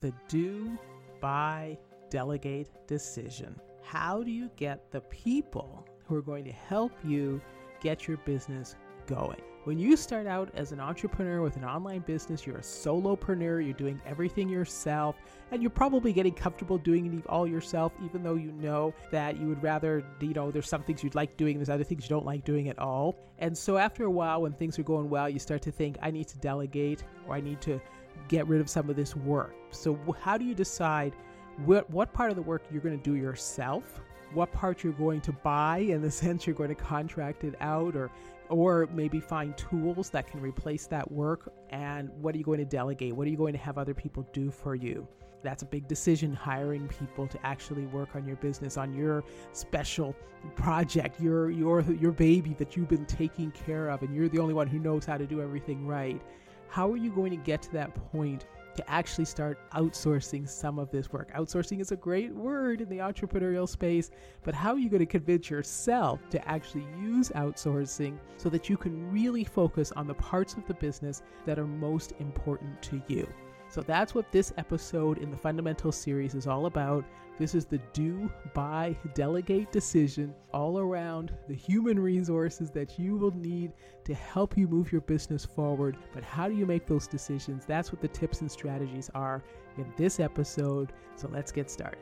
The do, buy, delegate decision. How do you get the people who are going to help you get your business going? When you start out as an entrepreneur with an online business, you're a solopreneur, you're doing everything yourself, and you're probably getting comfortable doing it all yourself, even though you know that you would rather, you know, there's some things you'd like doing, there's other things you don't like doing at all. And so after a while, when things are going well, you start to think, I need to delegate or I need to get rid of some of this work. So, how do you decide what, what part of the work you're going to do yourself? What part you're going to buy in the sense you're going to contract it out or or maybe find tools that can replace that work and what are you going to delegate what are you going to have other people do for you that's a big decision hiring people to actually work on your business on your special project your your your baby that you've been taking care of and you're the only one who knows how to do everything right how are you going to get to that point to actually start outsourcing some of this work? Outsourcing is a great word in the entrepreneurial space, but how are you going to convince yourself to actually use outsourcing so that you can really focus on the parts of the business that are most important to you? So that's what this episode in the Fundamental series is all about. This is the do, buy, delegate decision all around the human resources that you will need to help you move your business forward. But how do you make those decisions? That's what the tips and strategies are in this episode. So let's get started.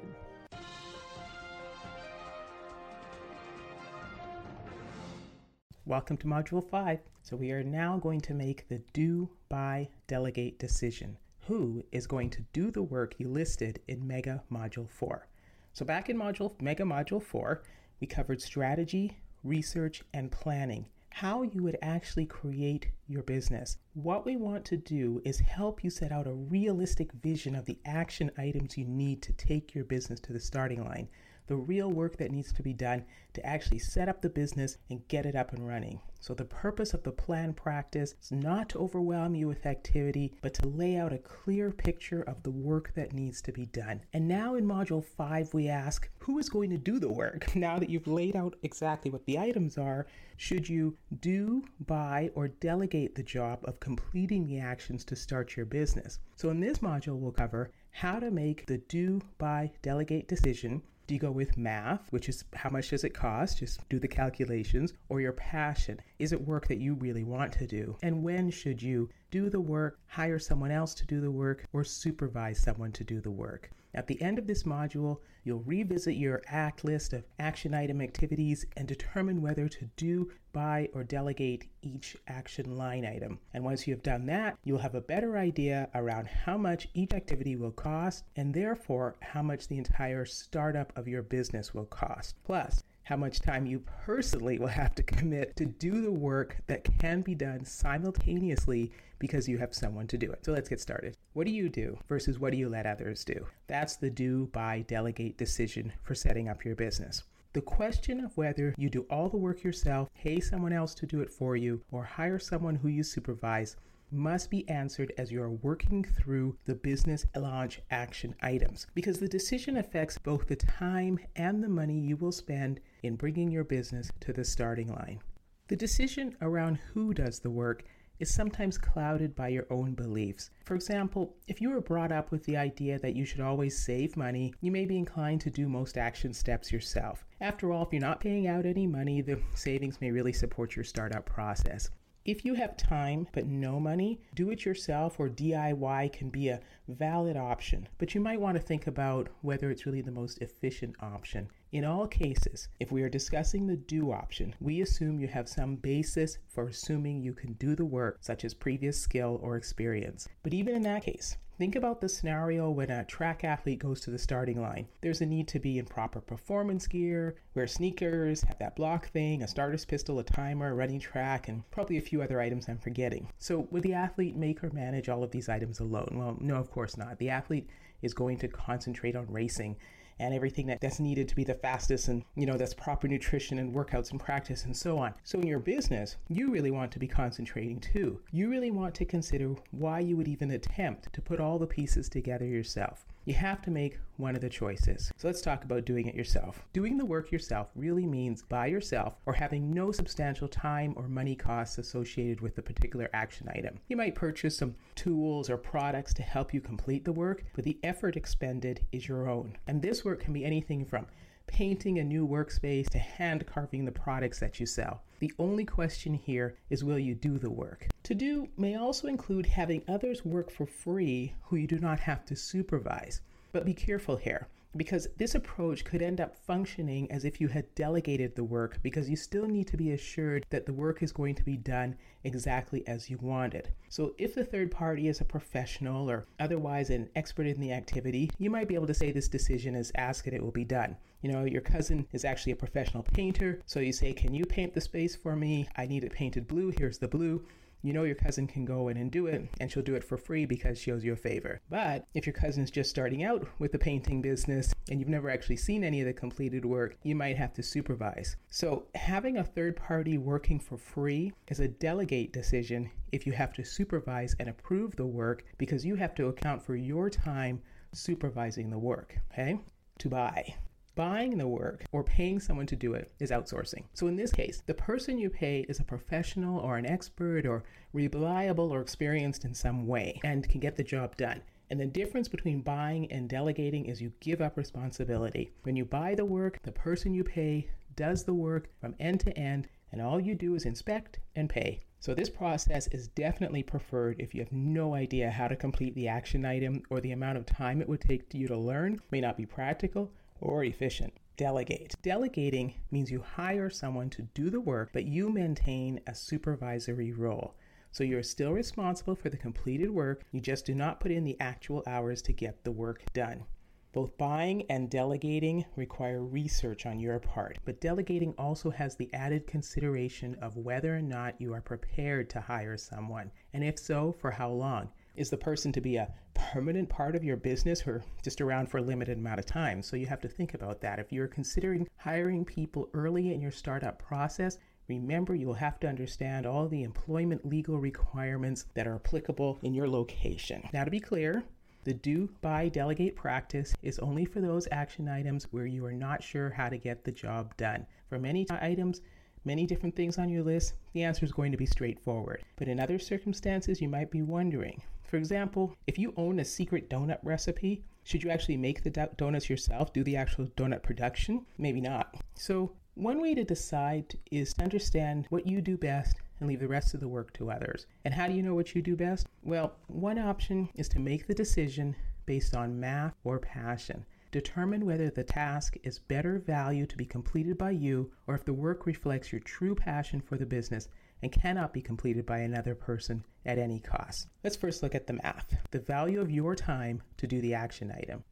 Welcome to Module 5. So, we are now going to make the do, buy, delegate decision who is going to do the work you listed in Mega Module 4. So, back in Module Mega Module 4, we covered strategy, research, and planning. How you would actually create your business. What we want to do is help you set out a realistic vision of the action items you need to take your business to the starting line the real work that needs to be done to actually set up the business and get it up and running. So, the purpose of the plan practice is not to overwhelm you with activity, but to lay out a clear picture of the work that needs to be done. And now in Module 5, we ask who is going to do the work? Now that you've laid out exactly what the items are, should you do, buy, or delegate the job of completing the actions to start your business? So, in this module, we'll cover how to make the do, buy, delegate decision do you go with math, which is how much does it cost? Just do the calculations, or your passion? Is it work that you really want to do? And when should you do the work, hire someone else to do the work, or supervise someone to do the work? At the end of this module, you'll revisit your ACT list of action item activities and determine whether to do, buy, or delegate each action line item. And once you have done that, you'll have a better idea around how much each activity will cost and therefore how much the entire startup of your business will cost. Plus, how much time you personally will have to commit to do the work that can be done simultaneously because you have someone to do it. So let's get started. What do you do versus what do you let others do? That's the do, buy, delegate decision for setting up your business. The question of whether you do all the work yourself, pay someone else to do it for you, or hire someone who you supervise must be answered as you are working through the business launch action items because the decision affects both the time and the money you will spend in bringing your business to the starting line. The decision around who does the work is sometimes clouded by your own beliefs. For example, if you were brought up with the idea that you should always save money, you may be inclined to do most action steps yourself. After all, if you're not paying out any money, the savings may really support your startup process. If you have time but no money, do it yourself or DIY can be a valid option, but you might want to think about whether it's really the most efficient option. In all cases, if we are discussing the do option, we assume you have some basis for assuming you can do the work, such as previous skill or experience. But even in that case, Think about the scenario when a track athlete goes to the starting line. There's a need to be in proper performance gear, wear sneakers, have that block thing, a starter's pistol, a timer, a running track, and probably a few other items I'm forgetting. So, would the athlete make or manage all of these items alone? Well, no, of course not. The athlete is going to concentrate on racing and everything that, that's needed to be the fastest and, you know, that's proper nutrition and workouts and practice and so on. So in your business, you really want to be concentrating too. You really want to consider why you would even attempt to put all the pieces together yourself you have to make one of the choices. So let's talk about doing it yourself. Doing the work yourself really means by yourself or having no substantial time or money costs associated with the particular action item. You might purchase some tools or products to help you complete the work, but the effort expended is your own. And this work can be anything from painting a new workspace to hand carving the products that you sell. The only question here is will you do the work? To do may also include having others work for free who you do not have to supervise. But be careful here because this approach could end up functioning as if you had delegated the work because you still need to be assured that the work is going to be done exactly as you want it. So, if the third party is a professional or otherwise an expert in the activity, you might be able to say this decision is asked and it will be done. You know, your cousin is actually a professional painter, so you say, Can you paint the space for me? I need it painted blue. Here's the blue you know your cousin can go in and do it, and she'll do it for free because she owes you a favor. But if your cousin is just starting out with the painting business and you've never actually seen any of the completed work, you might have to supervise. So, having a third party working for free is a delegate decision if you have to supervise and approve the work because you have to account for your time supervising the work. Okay? To buy. Buying the work or paying someone to do it is outsourcing. So in this case, the person you pay is a professional or an expert or reliable or experienced in some way and can get the job done. And the difference between buying and delegating is you give up responsibility. When you buy the work, the person you pay does the work from end to end, and all you do is inspect and pay. So, this process is definitely preferred if you have no idea how to complete the action item or the amount of time it would take you to learn may not be practical or efficient. Delegate. Delegating means you hire someone to do the work, but you maintain a supervisory role. So you're still responsible for the completed work, you just do not put in the actual hours to get the work done. Both buying and delegating require research on your part, but delegating also has the added consideration of whether or not you are prepared to hire someone, and if so, for how long. Is the person to be a permanent part of your business or just around for a limited amount of time? So you have to think about that. If you're considering hiring people early in your startup process, Remember, you'll have to understand all the employment legal requirements that are applicable in your location. Now, to be clear, the do, buy, delegate practice is only for those action items where you are not sure how to get the job done. For many items, many different things on your list, the answer is going to be straightforward. But in other circumstances, you might be wondering. For example, if you own a secret donut recipe, should you actually make the do- donuts yourself, do the actual donut production? Maybe not. So, one way to decide is to understand what you do best and leave the rest of the work to others. And how do you know what you do best? Well, one option is to make the decision based on math or passion. Determine whether the task is better value to be completed by you or if the work reflects your true passion for the business and cannot be completed by another person at any cost. Let's first look at the math the value of your time to do the action item.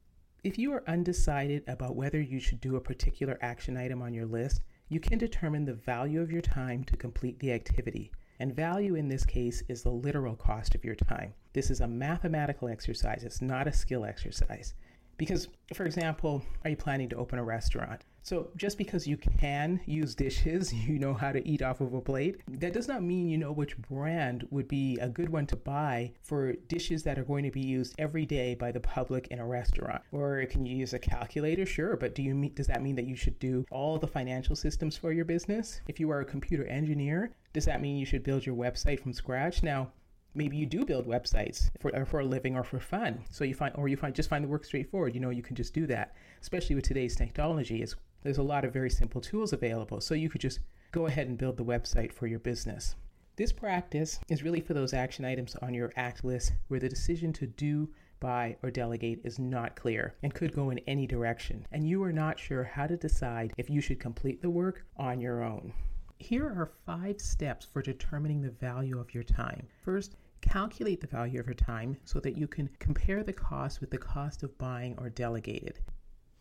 If you are undecided about whether you should do a particular action item on your list, you can determine the value of your time to complete the activity. And value in this case is the literal cost of your time. This is a mathematical exercise, it's not a skill exercise. Because, for example, are you planning to open a restaurant? So, just because you can use dishes, you know how to eat off of a plate, that does not mean you know which brand would be a good one to buy for dishes that are going to be used every day by the public in a restaurant. Or can you use a calculator? Sure, but do you mean, does that mean that you should do all the financial systems for your business? If you are a computer engineer, does that mean you should build your website from scratch? Now, maybe you do build websites for, uh, for a living or for fun. So you find, or you find just find the work straightforward. You know, you can just do that. Especially with today's technology, is there's a lot of very simple tools available. So you could just go ahead and build the website for your business. This practice is really for those action items on your act list where the decision to do, buy, or delegate is not clear and could go in any direction, and you are not sure how to decide if you should complete the work on your own. Here are five steps for determining the value of your time. First, calculate the value of your time so that you can compare the cost with the cost of buying or delegated.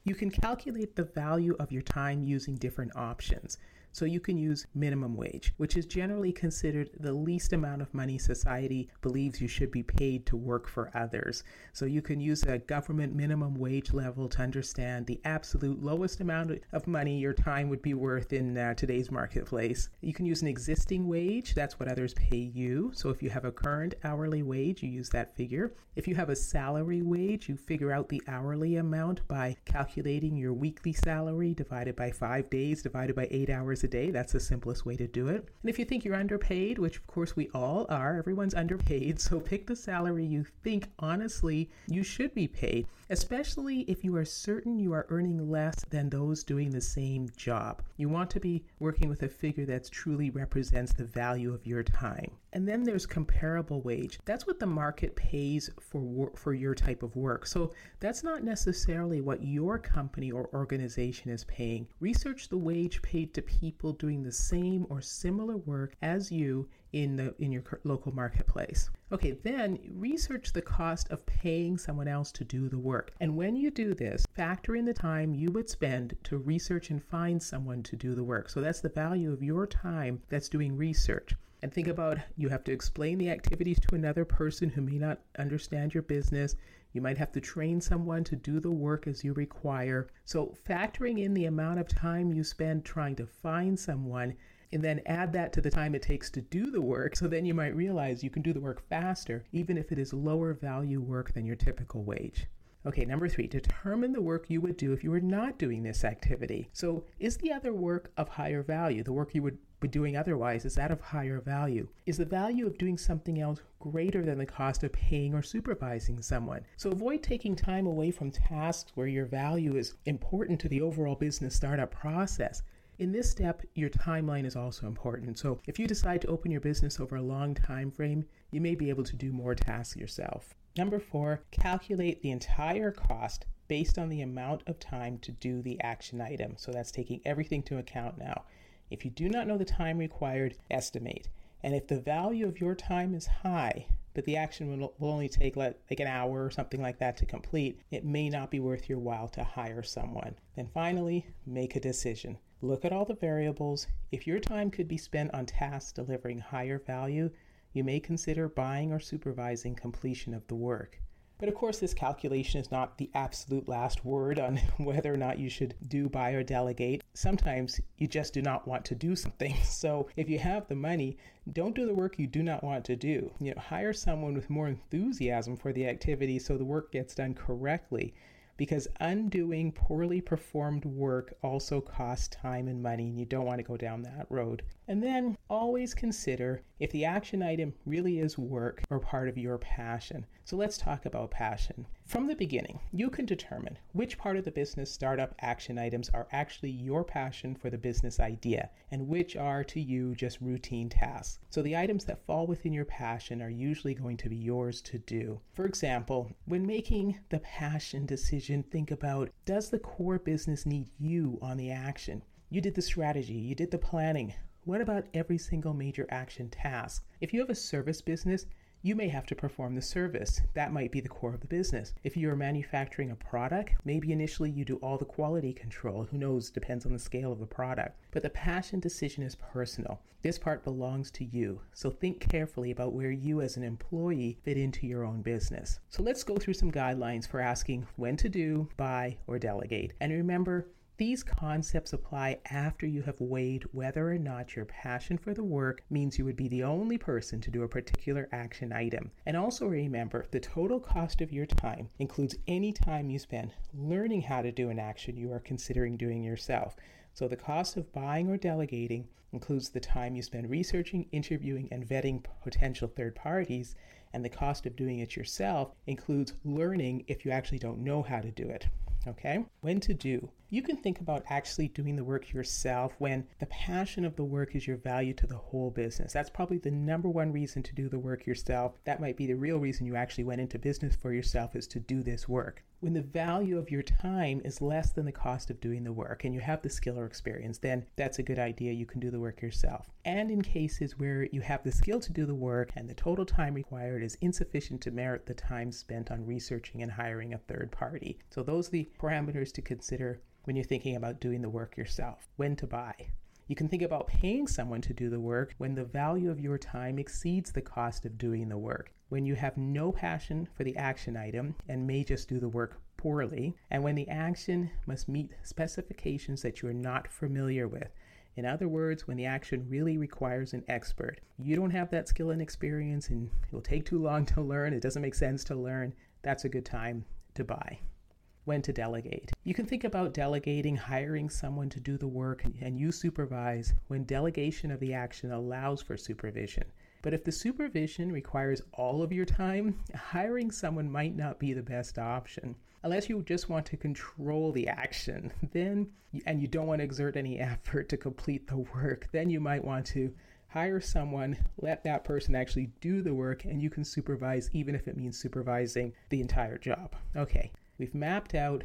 You can calculate the value of your time using different options. So you can use minimum wage, which is generally considered the least amount of money society believes you should be paid to work for others. So you can use a government minimum wage level to understand the absolute lowest amount of money your time would be worth in uh, today's marketplace. You can use an existing wage, that's what others pay you. So if you have a current hourly wage, you use that figure. If you have a salary wage, you figure out the hourly amount by calculating your weekly salary divided by five days divided by eight hours a day. That's the simplest way to do it. And if you think you're underpaid, which of course we all are, everyone's underpaid, so pick the salary you think honestly you should be paid, especially if you are certain you are earning less than those doing the same job. You want to be working with a figure that truly represents the value of your time. And then there's comparable wage. That's what the market pays for wor- for your type of work. So that's not necessarily what your company or organization is paying. Research the wage paid to people doing the same or similar work as you in the in your local marketplace. Okay, then research the cost of paying someone else to do the work. And when you do this, factor in the time you would spend to research and find someone to do the work. So that's the value of your time that's doing research and think about you have to explain the activities to another person who may not understand your business. You might have to train someone to do the work as you require. So, factoring in the amount of time you spend trying to find someone and then add that to the time it takes to do the work. So then you might realize you can do the work faster, even if it is lower value work than your typical wage. Okay, number three, determine the work you would do if you were not doing this activity. So, is the other work of higher value? The work you would be doing otherwise, is that of higher value? Is the value of doing something else greater than the cost of paying or supervising someone? So, avoid taking time away from tasks where your value is important to the overall business startup process. In this step, your timeline is also important. So, if you decide to open your business over a long time frame, you may be able to do more tasks yourself. Number four, calculate the entire cost based on the amount of time to do the action item. So that's taking everything to account now. If you do not know the time required, estimate. And if the value of your time is high, but the action will, only take like, like an hour or something like that to complete, it may not be worth your while to hire someone. Then finally, make a decision. Look at all the variables. If your time could be spent on tasks delivering higher value, you may consider buying or supervising completion of the work. But of course, this calculation is not the absolute last word on whether or not you should do, buy, or delegate. Sometimes you just do not want to do something. So if you have the money, don't do the work you do not want to do. You know, hire someone with more enthusiasm for the activity so the work gets done correctly because undoing poorly performed work also costs time and money, and you don't want to go down that road. And then always consider if the action item really is work or part of your passion. So let's talk about passion. From the beginning, you can determine which part of the business startup action items are actually your passion for the business idea and which are to you just routine tasks. So the items that fall within your passion are usually going to be yours to do. For example, when making the passion decision, think about does the core business need you on the action? You did the strategy, you did the planning. What about every single major action task? If you have a service business, you may have to perform the service. That might be the core of the business. If you are manufacturing a product, maybe initially you do all the quality control. Who knows? Depends on the scale of the product. But the passion decision is personal. This part belongs to you. So think carefully about where you as an employee fit into your own business. So let's go through some guidelines for asking when to do, buy, or delegate. And remember, these concepts apply after you have weighed whether or not your passion for the work means you would be the only person to do a particular action item. And also remember the total cost of your time includes any time you spend learning how to do an action you are considering doing yourself. So the cost of buying or delegating includes the time you spend researching, interviewing, and vetting potential third parties, and the cost of doing it yourself includes learning if you actually don't know how to do it. Okay? When to do. You can think about actually doing the work yourself when the passion of the work is your value to the whole business. That's probably the number one reason to do the work yourself. That might be the real reason you actually went into business for yourself is to do this work. When the value of your time is less than the cost of doing the work and you have the skill or experience, then that's a good idea. You can do the work yourself. And in cases where you have the skill to do the work and the total time required is insufficient to merit the time spent on researching and hiring a third party. So those are the parameters to consider when you're thinking about doing the work yourself. When to buy. You can think about paying someone to do the work when the value of your time exceeds the cost of doing the work, when you have no passion for the action item and may just do the work poorly, and when the action must meet specifications that you are not familiar with. In other words, when the action really requires an expert. You don't have that skill and experience, and it will take too long to learn, it doesn't make sense to learn, that's a good time to buy when to delegate. You can think about delegating, hiring someone to do the work, and you supervise when delegation of the action allows for supervision. But if the supervision requires all of your time, hiring someone might not be the best option. Unless you just want to control the action, then and you don't want to exert any effort to complete the work, then you might want to hire someone, let that person actually do the work, and you can supervise even if it means supervising the entire job. Okay, We've mapped out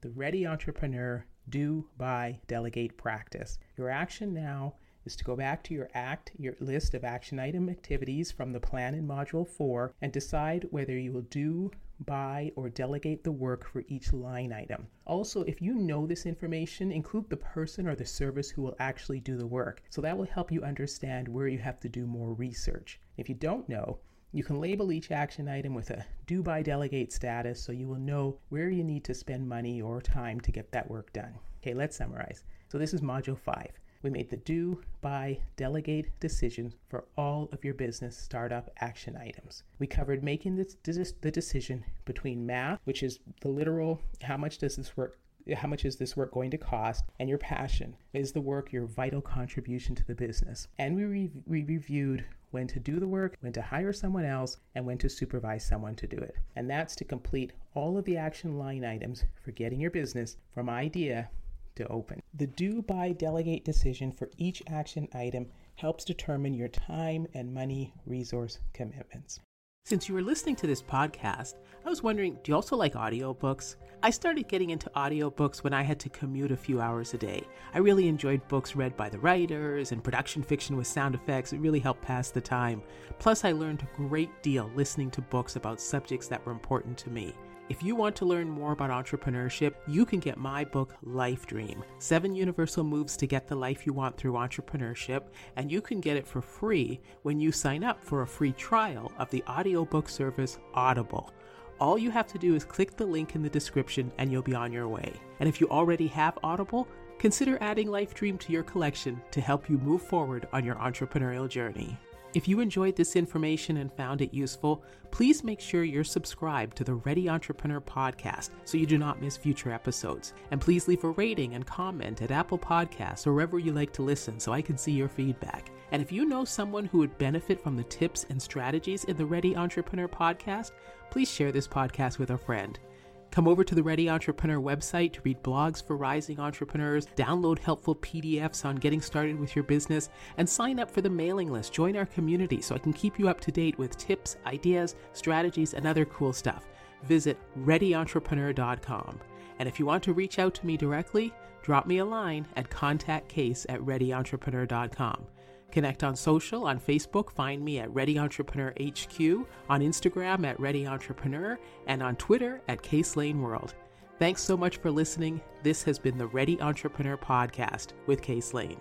the ready entrepreneur do, buy, delegate practice. Your action now is to go back to your act, your list of action item activities from the plan in module 4 and decide whether you will do, buy, or delegate the work for each line item. Also, if you know this information, include the person or the service who will actually do the work. So that will help you understand where you have to do more research. If you don't know, you can label each action item with a do buy delegate status so you will know where you need to spend money or time to get that work done. Okay, let's summarize. So this is module 5. We made the do, buy, delegate decisions for all of your business startup action items. We covered making the decision between math, which is the literal how much does this work how much is this work going to cost and your passion is the work your vital contribution to the business and we, re- we reviewed when to do the work, when to hire someone else, and when to supervise someone to do it. And that's to complete all of the action line items for getting your business from idea to open. The do buy delegate decision for each action item helps determine your time and money resource commitments. Since you were listening to this podcast, I was wondering do you also like audiobooks? I started getting into audiobooks when I had to commute a few hours a day. I really enjoyed books read by the writers and production fiction with sound effects. It really helped pass the time. Plus, I learned a great deal listening to books about subjects that were important to me. If you want to learn more about entrepreneurship, you can get my book, Life Dream Seven Universal Moves to Get the Life You Want Through Entrepreneurship, and you can get it for free when you sign up for a free trial of the audiobook service Audible. All you have to do is click the link in the description and you'll be on your way. And if you already have Audible, consider adding Life Dream to your collection to help you move forward on your entrepreneurial journey. If you enjoyed this information and found it useful, please make sure you're subscribed to the Ready Entrepreneur podcast so you do not miss future episodes. And please leave a rating and comment at Apple Podcasts or wherever you like to listen so I can see your feedback. And if you know someone who would benefit from the tips and strategies in the Ready Entrepreneur podcast, please share this podcast with a friend. Come over to the Ready Entrepreneur website to read blogs for rising entrepreneurs, download helpful PDFs on getting started with your business, and sign up for the mailing list. Join our community so I can keep you up to date with tips, ideas, strategies, and other cool stuff. Visit readyentrepreneur.com. And if you want to reach out to me directly, drop me a line at contactcase at readyentrepreneur.com. Connect on social on Facebook, find me at Ready Entrepreneur HQ, on Instagram at Ready Entrepreneur, and on Twitter at Case Lane World. Thanks so much for listening. This has been the Ready Entrepreneur Podcast with Case Lane.